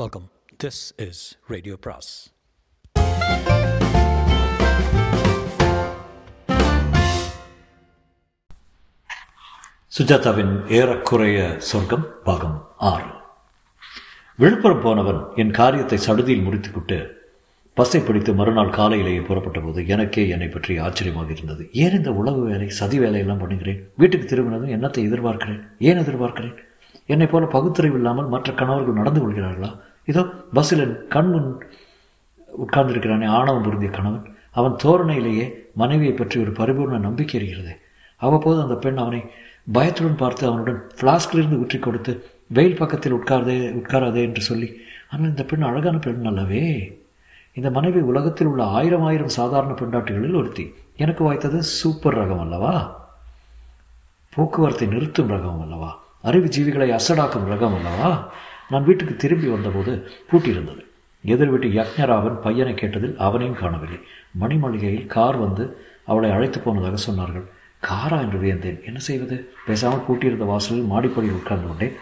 Welcome this is radio பிராஸ் சுஜாதாவின் ஏறக்குறைய சொர்க்கம் பாகம் ஆறு. விழுப்புரம் போனவன் என் காரியத்தை சடுதியில் முடித்துவிட்டு பஸ்ஸை பிடித்து மறுநாள் காலையிலேயே புறப்பட்ட போது எனக்கே என்னை பற்றி ஆச்சரியமாக இருந்தது. ஏன் இந்த உளவு வேலை சதி வேலையெல்லாம் பண்ணுகிறேன்? வீட்டுக்கு திரும்பினதும் என்னத்தை எதிர்பார்க்கிறேன்? ஏன் எதிர்பார்க்கிறேன்? என்னைப் போல பகுத்தறிவு இல்லாமல் மற்ற கணவர்கள் நடந்து கொள்கிறார்களா? இதோ பஸ்ஸில் கண் முன் உட்கார்ந்திருக்கிறானே ஆணவம் பொருந்திய கணவன். அவன் தோரணையிலேயே மனைவியை பற்றி ஒரு பரிபூர்ண நம்பிக்கை இருக்கிறது. அவ்வப்போது அந்த பெண் அவனை பயத்துடன் பார்த்து அவனுடன் ஃப்ளாஸ்கிலிருந்து ஊற்றி கொடுத்து வெயில் பக்கத்தில் உட்கார்தே உட்காராதே என்று சொல்லி ஆனால் இந்த பெண் அழகான பெண் அல்லவே. இந்த மனைவி உலகத்தில் உள்ள ஆயிரம் ஆயிரம் சாதாரண பெண்டாட்டிகளில் ஒருத்தி. எனக்கு வாய்த்தது சூப்பர் ரகம் அல்லவா? போக்குவரத்தை நிறுத்தும் ரகம் அல்லவா? அறிவு ஜீவிகளை அசடாக்கும் ரகம் அல்லவா? நான் வீட்டுக்கு திரும்பி வந்தபோது பூட்டியிருந்தது. எதிர் வீட்டு யக்ஞராவன் பையனை கேட்டதில் அவனையும் காணவில்லை. மணிமளிகையில் கார் வந்து அவளை அழைத்து போனதாக சொன்னார்கள். காரா? என்று வியந்தேன். என்ன செய்வது? பேசாமல் பூட்டியிருந்த வாசலில் மாடிப்படியில் உட்கார்ந்து கொண்டேன்.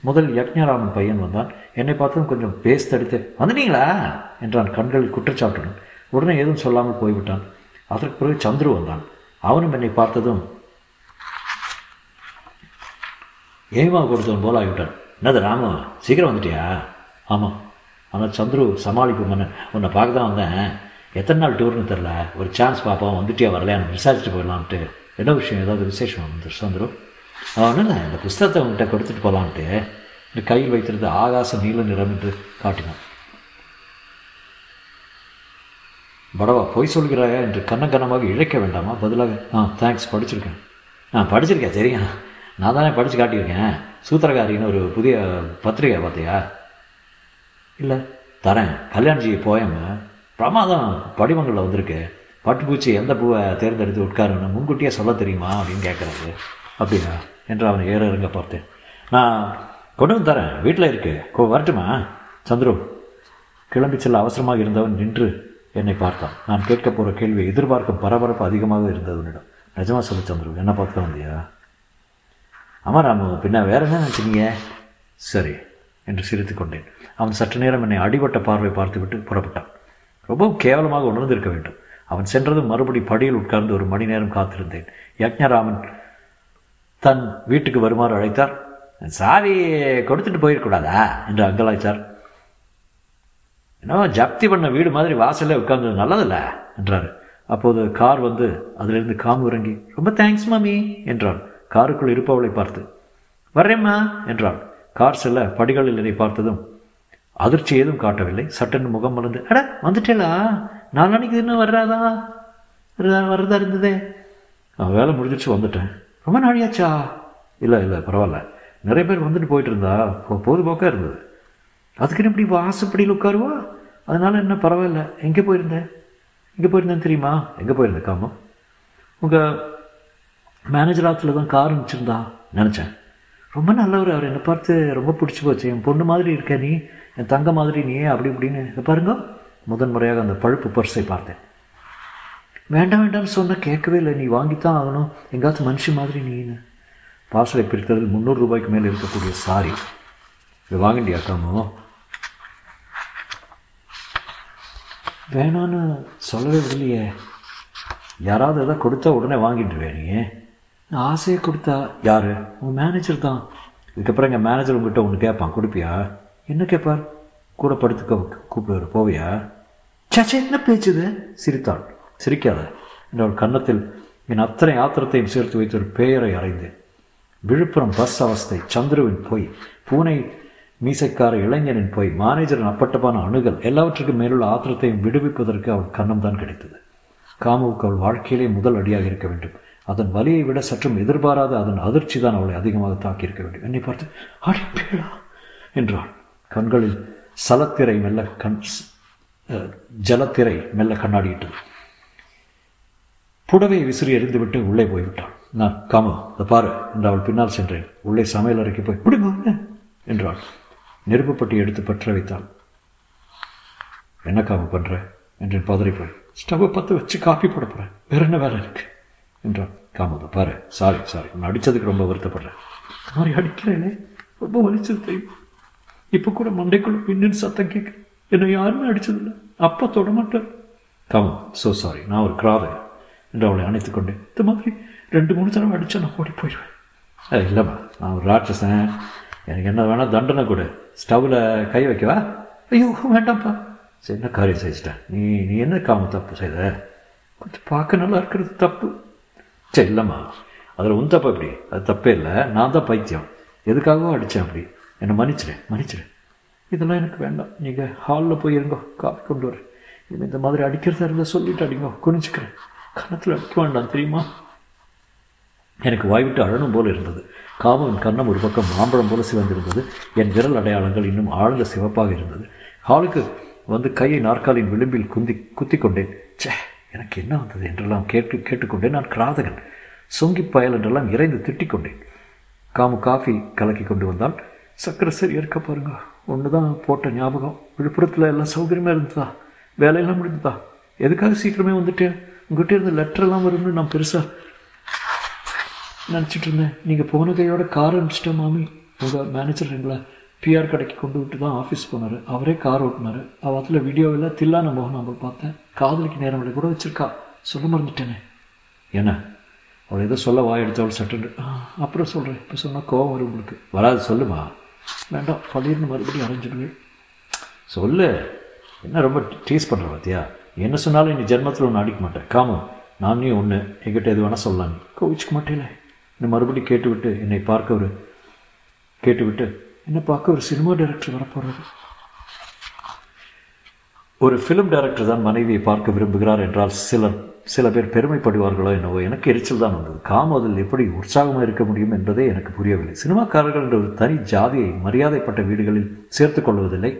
முதல் யக்ஞராமன் பையன் வந்தான். என்னை பார்த்ததும் கொஞ்சம் பேஸ் தடித்து வந்துட்டீங்களா என்றான் கண்களில் குற்றச்சாட்டுடன். உடனே எதுவும் சொல்லாமல் போய்விட்டான். அதற்கு பிறகு சந்துரு வந்தான். அவனும் என்னை பார்த்ததும் ஏமா கொடுத்தவன் போல ஆகிவிட்டான் என்னது ராமு சீக்கிரம் வந்துட்டியா? ஆமாம் ஆனால் சந்துரு சமாளிப்பு மன்னன் உன்னை பார்க்க தான் வந்தேன். எத்தனை நாள் டூர்னு தெரில. ஒரு சான்ஸ் பார்ப்போம் வந்துட்டியா வரலையான்னு விசாரிச்சுட்டு போயிடலான்ட்டு என்ன விஷயம்? ஏதாவது விசேஷம் வந்து சந்துரு. அவன் என்ன இந்த புஸ்தகத்தை உங்கள்கிட்ட கொடுத்துட்டு போகலான்ட்டு இந்த கையில் வைத்திருந்த ஆகாச நீல நிறம் என்று காட்டினான். படவா பொய் சொல்கிறாயா என்று கண்ணங்கனமாக இழைக்க வேண்டாமா? பதிலாக ஆ தேங்க்ஸ் படிச்சிருக்கேன். ஆ படிச்சிருக்கேன் தெரியும். நான் தானே படித்து காட்டியிருக்கேன். சூத்திரகாரின்னு ஒரு புதிய பத்திரிகை பார்த்தியா? இல்லை. தரேன். கல்யாண்ஜி போயம் பிரமாதம் படிவங்களில் வந்திருக்கு. பட்டுப்பூச்சி எந்த பூவை தேர்ந்தெடுத்து உட்காருன்னு முன்கூட்டியே சொல்ல தெரியுமா அப்படின்னு கேட்குறாரு அப்படியா? என்று அவனை ஏற இறங்க பார்த்தேன். நான் கொண்டு வந்து தரேன். வீட்டில் இருக்கு. கோ வரட்டுமா? சந்துரு கிளம்பி செல்ல அவசரமாக இருந்தவன் நின்று என்னை பார்த்தான். நான் கேட்க போகிற கேள்வியை எதிர்பார்க்கும் பரபரப்பு அதிகமாக இருந்தது உன்னிடம். நிஜமாக சொல்லி சந்துரு என்ன பார்க்க வந்தியா? ஆமாம் ராமு பின்ன வேற என்ன நினச்சிங்க சரி என்று சிரித்து கொண்டேன். அவன் சற்று நேரம் என்னை அடிபட்ட பார்வை பார்த்துவிட்டு புறப்பட்டான். ரொம்பவும் கேவலமாக உணர்ந்திருக்க வேண்டும். அவன் சென்றதும் மறுபடி படியில் உட்கார்ந்து ஒரு மணி நேரம் காத்திருந்தேன். யக்ஞராமன் தன் வீட்டுக்கு வருமாறு அழைத்தார். சாவி கொடுத்துட்டு போயிருக்கூடாதா என்று அங்கலாய்த்தார். என்னவோ ஜப்தி பண்ண வீடு மாதிரி வாசல்ல உட்கார்ந்து நல்லதில்ல என்றார். அப்போது கார் வந்து அதிலிருந்து காமு இறங்கி ரொம்ப தேங்க்ஸ் மாமி என்றான். காருக்குள் இருப்பவளை பார்த்து வரேம்மா என்றாள். கார் செல்ல படிகளில் என்னை பார்த்ததும் அதிர்ச்சி ஏதும் காட்டவில்லை. சட்டென்று முகம் மலர்ந்து அட வந்துட்டேலா நாளானிக்கு இன்னும் வர்றாதா? வர்றதா இருந்ததே? நான் வேலை முடிஞ்சிச்சு வந்துட்டேன். ரொம்ப நாழியாச்சா இல்லை இல்லை பரவாயில்ல. நிறைய பேர் வந்துட்டு போயிட்டு இருந்தா பொதுபோக்காக இருந்தது. அதுக்குன்னு இப்படி வாசப்படியில் உட்காருவா? அதனால என்ன பரவாயில்ல. எங்கே போயிருந்தேன் எங்கே போயிருந்தேன்னு தெரியுமா? எங்கே போயிருந்தேன் காமம்? உங்கள் மேனேஜர் ஆற்றுல தான் கார் அனுப்பிச்சிருந்தா? நினச்சேன். ரொம்ப நல்லவர் அவர். என்னை பார்த்து ரொம்ப பிடிச்சி போச்சு. என் பொண்ணு மாதிரி இருக்க நீ என் தங்க மாதிரி நீ அப்படி இப்படின்னு. இதை பாருங்க. முதன் முறையாக அந்த பழுப்பு பர்ஸை பார்த்தேன். வேண்டாம் வேண்டாம்னு சொன்ன கேட்கவே இல்லை. நீ வாங்கித்தான் ஆகணும். எங்காச்சும் மனுஷி மாதிரி நீன்னு பார்சலை பிரித்ததில் முந்நூறு ரூபாய்க்கு மேலே இருக்கக்கூடிய சாரி இது வாங்கிட்டியா காமோ? வேணான்னு சொல்லவே இல்லையே. யாராவது எதாவது கொடுத்தா உடனே வாங்கிட்டுருவேன் நீ. ஆசையை கொடுத்தா யார்? உங்கள் மேனேஜர் தான். இதுக்கப்புறம் எங்கள் மேனேஜர் உங்ககிட்ட ஒன்று கேட்பான் கொடுப்பியா? என்ன கேட்பார் கூட படுத்துக்க கூப்பிடுவார் போவியா? சச்சே என்ன பேச்சுது சிரித்தாள் சிரிக்காத. என்றவள் கன்னத்தில் என் அத்தனை ஆத்திரத்தையும் சேர்த்து வைத்து ஒரு பெயரை அறைந்தேன். விழுப்புரம் பஸ் அவஸ்தை சந்துருவின் பொய் பூனை மீசைக்கார இளைஞனின் பொய் மேனேஜரின் அப்பட்டமான அணுகல் எல்லாவற்றுக்கும் மேலுள்ள ஆத்திரத்தையும் விடுவிப்பதற்கு அவள் கண்ணம் தான் கிடைத்தது. காமுவுக்கு அவள் வாழ்க்கையிலே முதல் அடியாக இருக்க வேண்டும். அதன் வலியை விட சற்றும் எதிர்பாராத அதன் அதிர்ச்சி தான் அவளை அதிகமாக தாக்கியிருக்க வேண்டும் என்னை பார்த்து அடிப்பேளா என்றாள். கண்களில் சலத்திரை மெல்ல கண் ஜலத்திரை மெல்ல கண்ணாடியிட்டது. புடவையை விசிறி எறிந்துவிட்டு உள்ளே போய்விட்டாள். நான் காமு அதை பாரு என்று அவள் பின்னால் சென்றேன். உள்ளே சமையல் அறைக்கு போய் பிடிங்க என்றாள். நெருப்புப்பட்டி எடுத்து பற்ற வைத்தாள் என்ன காமு பண்ணுற என்று பதறி போய். ஸ்டவ்வை பற்ற வச்சு காப்பி போட போகிறேன் வேற என்ன வேலை இருக்கு? என்றான் காமதா பாரு. சாரி சாரி உன்னை அடித்ததுக்கு ரொம்ப வருத்தப்படுறேன். மாதிரி அடிக்கிறேனே. ரொம்ப வலிச்சது தெரியும் இப்போ கூட மண்டைக்குள்ள பின்னு சத்தம் கேட்கு என்னை யாருமே அடித்ததில்லை அப்பா தொட மாட்டார். காமம் ஸோ சாரி நான் ஒரு கிராத என்று அவளை அணைத்து கொண்டேன். இந்த மாதிரி ரெண்டு மூணு தடவை அடித்தா நான் ஓடி போயிடுவேன். "ஏய், இல்லைம்மா. நான் ஒரு ராட்சசன். எனக்கு என்ன வேணால் தண்டனை கொடு. ஸ்டவ்வில் கை வைக்கவா? ஐயோ வேண்டாம்ப்பா. சரி என்ன காரியம் செஞ்சிட்டேன் நீ நீ என்ன காம தப்பு செய்த? கொஞ்சம் பார்க்க நல்லா இருக்கிறது தப்பு. சரி இல்லைம்மா. அதில் உன் தப்பு அப்படி அது தப்பே இல்லை. நான் தான் பைத்தியம். எதுக்காகவும் அடித்தேன் அப்படி. என்னை மன்னிச்சிடு மன்னிச்சிடு இதெல்லாம் எனக்கு வேண்டாம். நீங்கள் ஹாலில் போய் இருங்கோ காஃபி கொண்டு வர இது இந்த மாதிரி அடிக்கிறதா இருந்தால் சொல்லிட்டு அடிங்கோ குனிச்சுக்கிறேன் கன்னத்தில் அடிக்க வேண்டாம் தெரியுமா? எனக்கு வாய்விட்டு அழணும் போல இருந்தது. காமவின் கன்னம் ஒரு பக்கம் மாம்பழம் போல சிவந்திருந்தது. என் விரல் அடையாளங்கள் இன்னும் ஆழ்ந்த சிவப்பாக இருந்தது. ஹாலுக்கு வந்து கையை நாற்காலியின் விளிம்பில் குந்தி குத்தி கொண்டேன் ச்சே. எனக்கு என்ன வந்தது என்றெல்லாம் கேட்டு கேட்டுக்கொண்டேன் நான் கிராதகன். சொங்கி பயல் என்றெல்லாம் இறைந்து திட்டிக் கொண்டேன் காமு காஃபி கலக்கி கொண்டு வந்தால் சக்கரை சரி இருக்க பாருங்க. ஒன்று தான் போட்ட ஞாபகம். விழுப்புரத்தில் எல்லாம் சௌகரியமாக இருந்ததா? வேலையெல்லாம் முடிந்ததா? எதுக்காக சீக்கிரமே வந்துட்டேன்? உங்கள்கிட்ட இருந்து லெட்டரெல்லாம் வரும்னு நான் பெருசாக நினச்சிட்டு இருந்தேன். நீங்கள் போன கையோட கார் அனுப்பிச்சிட்டேன் மாமி. உங்கள் மேனேஜர் எங்களை பிஆர் கடைக்கு கொண்டு விட்டு தான் ஆஃபீஸ் போனார். அவரே கார் ஓட்டினார். அவத்தில் வீடியோவில் தில்லான மோகன் நம்ம பார்த்தேன். காதலிக்கு விட கூட வச்சிருக்கா. சொல்ல மறந்துட்டேனே. என்ன? அவள் ஏதோ சொல்ல வாய் எடுத்தவள் சட்டுன்னு "ஆ, அப்புறம் சொல்கிறேன் இப்போ சொன்னால் கோவம் வரும் உங்களுக்கு. வராது சொல்லுமா? வேண்டாம் பள்ளியிருந்து மறுபடியும் அரைஞ்சிடுவேன் சொல்லு. என்ன ரொம்ப டீஸ் பண்ணுற பார்த்தியா என்ன சொன்னாலும் நீ ஜென்மத்தில் ஒன்று அடிக்க மாட்டேன். காமம் நான் ஒன்று என்கிட்ட எது வேணால் சொல்லலாம் கோவிச்சுக்க மாட்டேல. என்னை மறுபடியும் கேட்டுவிட்டு என்னை பார்க்க ஒரு கேட்டுவிட்டு என்னை பார்க்க ஒரு சினிமா டைரக்டர் வரப்போகிறாரு ஒரு ஃபிலிம் டைரக்டர் தான் மனைவியை பார்க்க விரும்புகிறார் என்றால் சிலர் சில பேர் பெருமைப்படுவார்களோ என்னவோ எனக்கு எரிச்சல் தான் வந்தது. காமோதில் எப்படி உற்சாகமாக இருக்க முடியும் என்பதே எனக்கு புரியவில்லை. சினிமாக்காரர்கள் என்ற ஒரு தனி ஜாதியை மரியாதைப்பட்ட வீடுகளில் சேர்த்துக் கொள்வதில்லை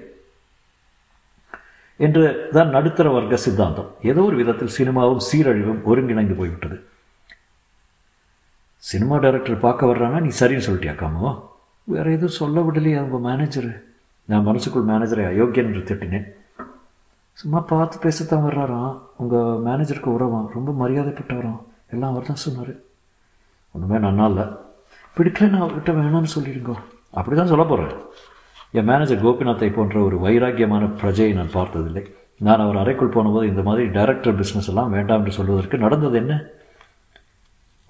என்று தான் நடுத்தர வர்க்க சித்தாந்தம். ஏதோ ஒரு விதத்தில் சினிமாவும் சீரழிவும் ஒருங்கிணைந்து போய்விட்டது. சினிமா டைரக்டர் பார்க்க வர்றானா? நீ சரின்னு சொல்லிட்டியா காமோ? வேற எதுவும் சொல்ல விடலையே அவங்க மேனேஜரு நான் மனசுக்குள் மேனேஜரை அயோக்கியன் என்று திட்டினேன். சும்மா பார்த்து பேசத்தான் வர்றாராம் உங்கள் மேனேஜருக்கு உறவான் ரொம்ப மரியாதைப்பட்டவராம் எல்லாம் அவர் தான் சொன்னார் ஒன்றுமே நன்னா இல்லை. பிடிக்கலன்னு அவர்கிட்ட வேணாம்னு சொல்லிடுங்க. அப்படி தான் சொல்ல போகிறேன் என் மேனேஜர் கோபிநாத்தை போன்ற ஒரு வைராக்கியமான பிரஜையை நான் பார்த்ததில்லை. நான் அவர் அறைக்குள் போனபோது இந்த மாதிரி டைரக்டர் பிஸ்னஸ் எல்லாம் வேண்டாம் என்று சொல்வதற்கு நடந்தது என்ன?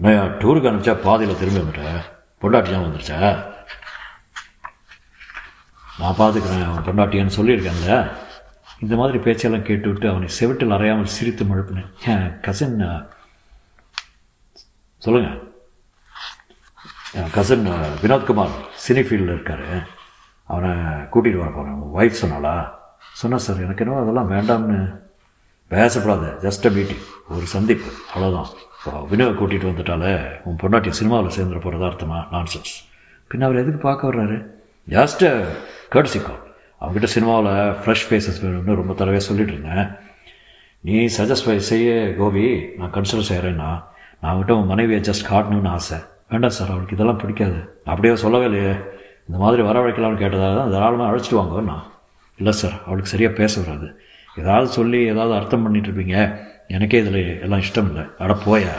நான் டூருக்கு அனுப்பிச்சா பாதியில் திரும்பி வந்துட்டேன் பொண்டாட்டியாக வந்துருச்சா? நான் பார்த்துக்கிறேன் பொண்டாட்டியான்னு சொல்லியிருக்கேன்ல. இந்த மாதிரி பேச்செல்லாம் கேட்டுவிட்டு அவனை செவிட்டில் அறையாமல் சிரித்து முழுப்பினேன். கசின் சொல்லுங்கள் என் கசின் வினோத்குமார் சினி ஃபீல்டில் இருக்கார். அவனை கூட்டிகிட்டு வர போகிறேன் ஒய்ஃப் சொன்னாளா? சொன்னா சார் எனக்கு என்னவோ அதெல்லாம் வேண்டாம்னு பேசப்படாத. ஜஸ்ட் அ மீட்டிங் ஒரு சந்திப்பு. அவ்வளோதான் இப்போ வினோவை கூட்டிகிட்டு வந்துட்டாலே உன் பொண்டாட்டி சினிமாவில் சேர்ந்துட போகிறதா அர்த்தமா? நான்சென்ஸ் பின்ன அவர் எதுக்கு பார்க்க வர்றாரு? ஜஸ்ட் கேர்ட்ஸிக்கோ அவங்ககிட்ட சினிமாவில் ஃப்ரெஷ் ஃபேஸஸ் வேணும்னு ரொம்ப தடவையாக சொல்லிட்டு இருந்தேன். நீ சஜஸ்ட் செய்ய கோபி. நான் கன்சிடர் செய்கிறேன்னா நான் அவங்ககிட்ட உன் மனைவியை ஜஸ்ட் காட்டணும்னு ஆசை. வேண்டாம் சார் அவளுக்கு இதெல்லாம் பிடிக்காது. அப்படியே சொல்லவே இல்லையே. இந்த மாதிரி வரவழைக்கலாம்னு கேட்டதாக தான் தாராளமாக அழைச்சிட்டு வாங்க நான் இல்லை சார் அவளுக்கு சரியாக பேச வராது. ஏதாவது சொல்லி ஏதாவது அர்த்தம் பண்ணிட்டு இருப்பீங்க. எனக்கே இதில் எல்லாம் இஷ்டம் இல்லை. அட போயா.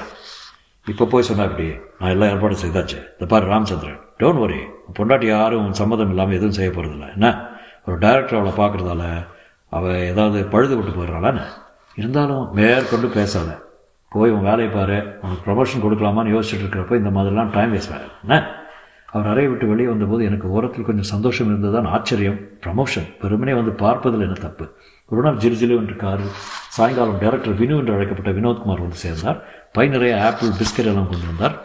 இப்போ போய் சொன்னா இப்படி நான் எல்லாம் ஏற்பாடு செய்தாச்சு. இந்த பாரு ராமச்சந்திரன். டோன்ட் வரி பொண்டாட்டி யாரும் சம்மதம் இல்லாமல் எதுவும் செய்ய போகிறதில்ல என்ன? ஒரு டேரக்டர் அவளை பார்க்குறதால அவள் ஏதாவது பழுது விட்டு போயிடுறாளான்னு இருந்தாலும் மேற்கொண்டு பேசாத. போய் உன் வேலையை பாரு உனக்கு ப்ரொமோஷன் கொடுக்கலாமான்னு யோசிச்சுட்டு இருக்கிறப்ப இந்த மாதிரிலாம் டைம் வேஸ்ட் ஆகும் என்ன? அவர் அறையை விட்டு வெளியே வந்தபோது எனக்கு ஓரத்தில் கொஞ்சம் சந்தோஷம் இருந்ததுதான் ஆச்சரியம். ப்ரமோஷன் பெருமனே வந்து பார்ப்பதில் என்ன தப்பு? ஒரு நாள் ஜிலு ஜிலு என்று காரு சாயங்காலம் டைரக்டர் வினு என்று அழைக்கப்பட்ட வினோத்குமார் வந்து சேர்ந்தார். பை நிறைய ஆப்பிள் பிஸ்கட் எல்லாம் கொண்டு வந்தார்.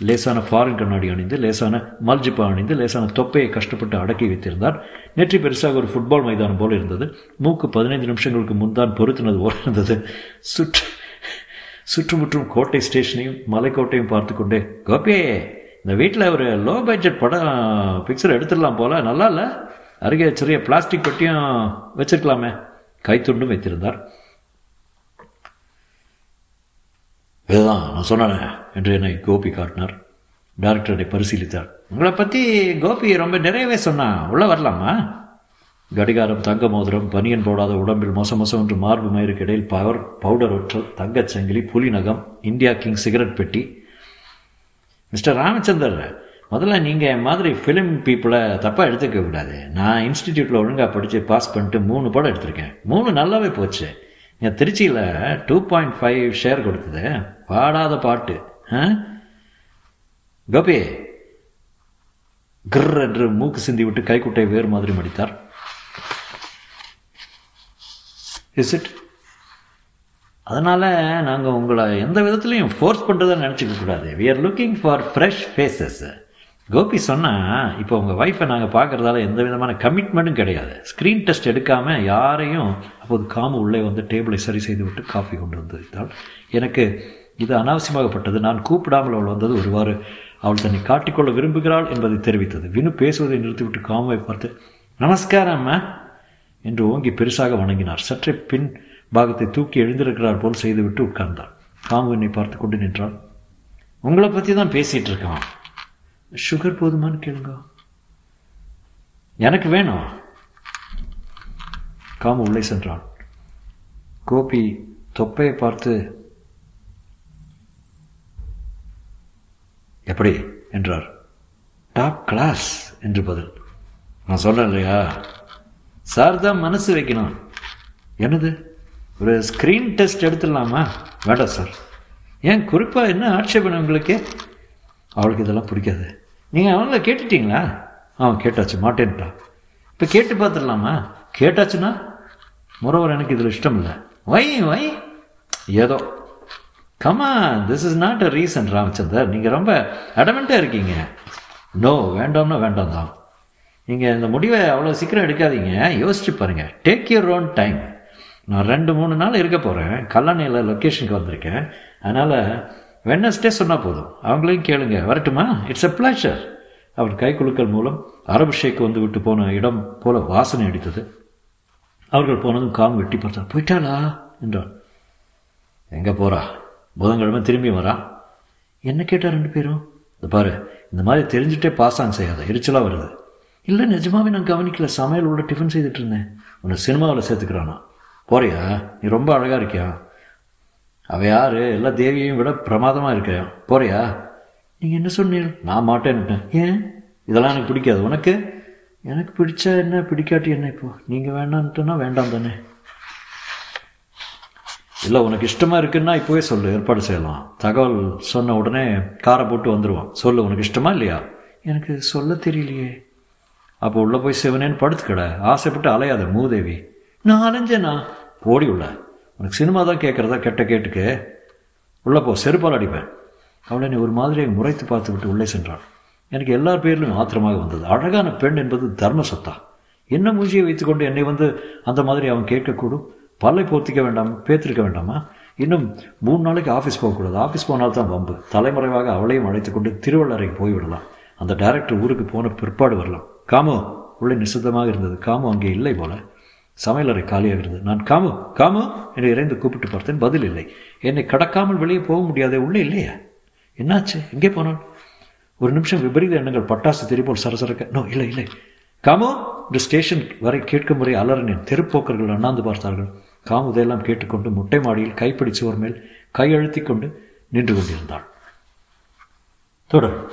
லேசான ஃபாரின் கண்ணாடி அணிந்து லேசான மல்ஜிப்பா அணிந்து லேசான தொப்பையை கஷ்டப்பட்டு அடக்கி வைத்திருந்தார். நெற்றி பெருசாக ஒரு ஃபுட்பால் மைதானம் போல இருந்தது. மூக்கு பதினைந்து நிமிஷங்களுக்கு முன்தான் பொருத்தினது போல இருந்தது. சுற்று சுற்றுமுற்றும் கோட்டை ஸ்டேஷனையும் மலைக்கோட்டையும் பார்த்து கொண்டே கோபி இந்த வீட்டில் ஒரு லோ பட்ஜெட் படம் பிக்சர் எடுத்துடலாம் போல. நல்லா இல்லை? அருகே சிறிய பிளாஸ்டிக் பெட்டியும் வச்சிருக்கலாமே. கைத்துண்டும் வைத்திருந்தார். இதுதான் நான் சொன்னேன் என்று என்னை கோபி காட்டினார். டைரக்டர் என்னை பரிசீலித்தார். உங்களை பற்றி கோபி ரொம்ப நிறையவே சொன்னான் உள்ளே வரலாமா? கடிகாரம் தங்க மோதிரம் பனியன் போடாத உடம்பில் மொச மோசம் என்று மார்பு மயிருக்கு இடையில் பவர் பவுடர் ஒற்றல் தங்கச் சங்கிலி புலி நகம் இந்தியா கிங் சிகரெட் பெட்டி. மிஸ்டர் ராமச்சந்தர் முதல்ல நீங்கள் என் மாதிரி ஃபிலிம் பீப்புளை தப்பாக எடுத்துக்க கூடாது. நான் இன்ஸ்டிடியூட்டில் ஒழுங்காக படித்து பாஸ் பண்ணிட்டு மூணு படம் எடுத்திருக்கேன். மூணு நல்லாவே போச்சு. என் திருச்சியில் டூ பாயிண்ட் ஃபைவ் ஷேர் கொடுத்தது பாடாத பாட்டு. ஆ? கோபி கிர் என்று மூக்கு சிந்தி விட்டு கைக்குட்டை வேறு மாதிரி மடித்தார். இஸ் இட் அதனால் நாங்கள் உங்களை எந்த விதத்துலையும் ஃபோர்ஸ் பண்ணுறதை நினச்சிக்க கூடாது. We are looking for fresh faces Gopi சொன்னால் இப்போ உங்கள் ஒய்ஃபை நாங்கள் பார்க்குறதால எந்த விதமான கமிட்மெண்ட்டும் கிடையாது. ஸ்க்ரீன் டெஸ்ட் எடுக்காமல் யாரையும் அப்போது காமு உள்ளே வந்து டேபிளை சரி செய்து விட்டு காஃபி கொண்டு வந்து வைத்தாள். எனக்கு இது அனாவசியமாகப்பட்டது நான் கூப்பிடாமல் அவள் வந்தது ஒருவாறு. அவள் தன்னை காட்டிக்கொள்ள விரும்புகிறாள் என்பதை தெரிவித்தது. வினு பேசுவதை நிறுத்திவிட்டு காமுவை பார்த்து நமஸ்காரம் அம்மா என்று ஓங்கி பெருசாக வணங்கினார். சற்றே பின் பாகத்தை தூக்கி எழுந்திருக்கிறார் போல் செய்துவிட்டு உட்கார்ந்தாள். காமு என்னை பார்த்து கொண்டு நின்றாள். உங்களை பற்றி தான் பேசிகிட்டு இருக்கான் சுகர் போதுமான்னு கேளுங்க. எனக்கு வேணும். காம உள்ளே சென்றான். கோபி தொப்பையை பார்த்து எப்படி? என்றார். டாப் கிளாஸ் என்று பதில். நான் சொல்கிறேன் இல்லையா? சார் தான் மனசு வைக்கணும். என்னது? ஒரு ஸ்க்ரீன் டெஸ்ட் எடுத்துடலாமா? வேண்டாம் சார் ஏன் குறிப்பாக என்ன ஆட்சேபனை உங்களுக்கு? அவளுக்கு இதெல்லாம் பிடிக்காது. நீங்கள் அவங்கள கேட்டுட்டீங்களா? அவன் கேட்டாச்சு மாட்டேன்ட்டா. இப்போ கேட்டு பார்த்துடலாமா கேட்டாச்சுன்னா முறவர் எனக்கு இதில் இஷ்டம் இல்லை வை வை. ஏதோ. Comma this is not a reason Ramachandar நீங்கள் ரொம்ப அடமெண்ட்டாக இருக்கீங்க. நோ வேண்டாம்னா வேண்டாம் தான். நீங்கள் இந்த முடிவை அவ்வளோ சீக்கிரம் எடுக்காதீங்க. யோசிச்சு பாருங்கள் டேக் யூர் ஓன் டைம் நான் ரெண்டு மூணு நாள் இருக்க போகிறேன் கல்லணையில் லொக்கேஷனுக்கு வந்திருக்கேன். அதனால் வெட்னஸ்டே சொன்னால் போதும். அவங்களையும் கேளுங்க. வரட்டுமா? இட்ஸ் அ பிளாஷர் அவன் கை குலுக்கல் மூலம் அரபு ஷேக் வந்து விட்டு போன இடம் போல வாசனை அடித்தது. அவர்கள் போனதும் காம் வெட்டி பார்த்தா போயிட்டாளா? என்றான். எங்கே போகிறா புதன்கிழமை திரும்பி வரா? என்ன கேட்டா ரெண்டு பேரும்? இந்த பாரு இந்த மாதிரி தெரிஞ்சுட்டே பாஸ் ஆன் செய்யாத. எரிச்சலாக வருது. இல்லை நிஜமாவே நான் கவனிக்கல. சமையல் உள்ள டிஃபன் செய்துட்டு இருந்தேன். உன்னை சினிமாவில் சேர்த்துக்கிறானா? போறியா? நீ ரொம்ப அழகாக இருக்கியா? அவ யாரு? எல்லா தேவியையும் விட பிரமாதமாக இருக்கியா போறியா? நீங்கள் என்ன சொன்னீங்க நான் மாட்டேன்ட்டேன். ஏன்? இதெல்லாம் எனக்கு பிடிக்காது. உனக்கு? எனக்கு பிடிச்சா என்ன? பிடிக்காட்டி என்ன இப்போ? நீங்கள் வேண்டான்ட்டுனா வேண்டாம் தானே. இல்லை உனக்கு இஷ்டமாக இருக்குன்னா இப்போவே சொல்லு. ஏற்பாடு செய்யலாம். தகவல் சொன்ன உடனே காரை போட்டு வந்துடுவான் சொல்லு உனக்கு இஷ்டமா இல்லையா? எனக்கு சொல்ல தெரியலையே. அப்போ உள்ளே போய் சிவனேன்னு படுத்துக்கட. ஆசைப்பட்டு அலையாத மூதேவி. நான் அலைஞ்சேனா? ஓடி உள்ள உனக்கு சினிமா தான் கேட்குறதா கெட்ட கேட்டுக்கு? உள்ளே போ செருப்பால் அடிப்பேன். அவளை நீ ஒரு மாதிரியை முறைத்து பார்த்துக்கிட்டு உள்ளே சென்றாள். எனக்கு எல்லார் பேரிலும் ஆத்திரமாக வந்தது. அழகான பெண் என்பது தர்ம சத்தா. என்ன மூஞ்சியை வைத்துக்கொண்டு என்னை வந்து அந்த மாதிரி அவன் கேட்கக்கூடும்? பல்லை போர்த்திக்க வேண்டாம் பேத்திருக்க வேண்டாமா? இன்னும் மூணு நாளைக்கு ஆஃபீஸ் போகக்கூடாது. ஆஃபீஸ் போனால் தான் வம்பு. தலைமறைவாக அவளையும் அழைத்து கொண்டு திருவள்ளரைக்கு போய்விடலாம். அந்த டைரக்டர் ஊருக்கு போன பிற்பாடு வரலாம். காமோ உள்ளே நிசப்தமாக இருந்தது. காமோ அங்கே இல்லை போல. சமையலறை காலியாகிறது நான் காமு காமு என்று இறைந்து கூப்பிட்டு பார்த்தேன். பதில் இல்லை. என்னை கடக்காமல் வெளியே போக முடியாதே உள்ளே இல்லையா? என்னாச்சு? எங்கே போனான்? ஒரு நிமிஷம் விபரீத எண்ணங்கள் பட்டாசு தெரிப்போல் சரசரக்க. நோ இல்லை இல்லை. காமு இந்த ஸ்டேஷன் வரை கேட்கும் முறை அலறினேன் தெருப்போக்கர்கள் அண்ணாந்து பார்த்தார்கள். காமு இதையெல்லாம் கேட்டுக்கொண்டு முட்டை மாடியில் கைப்பிடி சுவர் மேல் கையழுத்தி கொண்டு நின்று கொண்டிருந்தாள் தொடரும்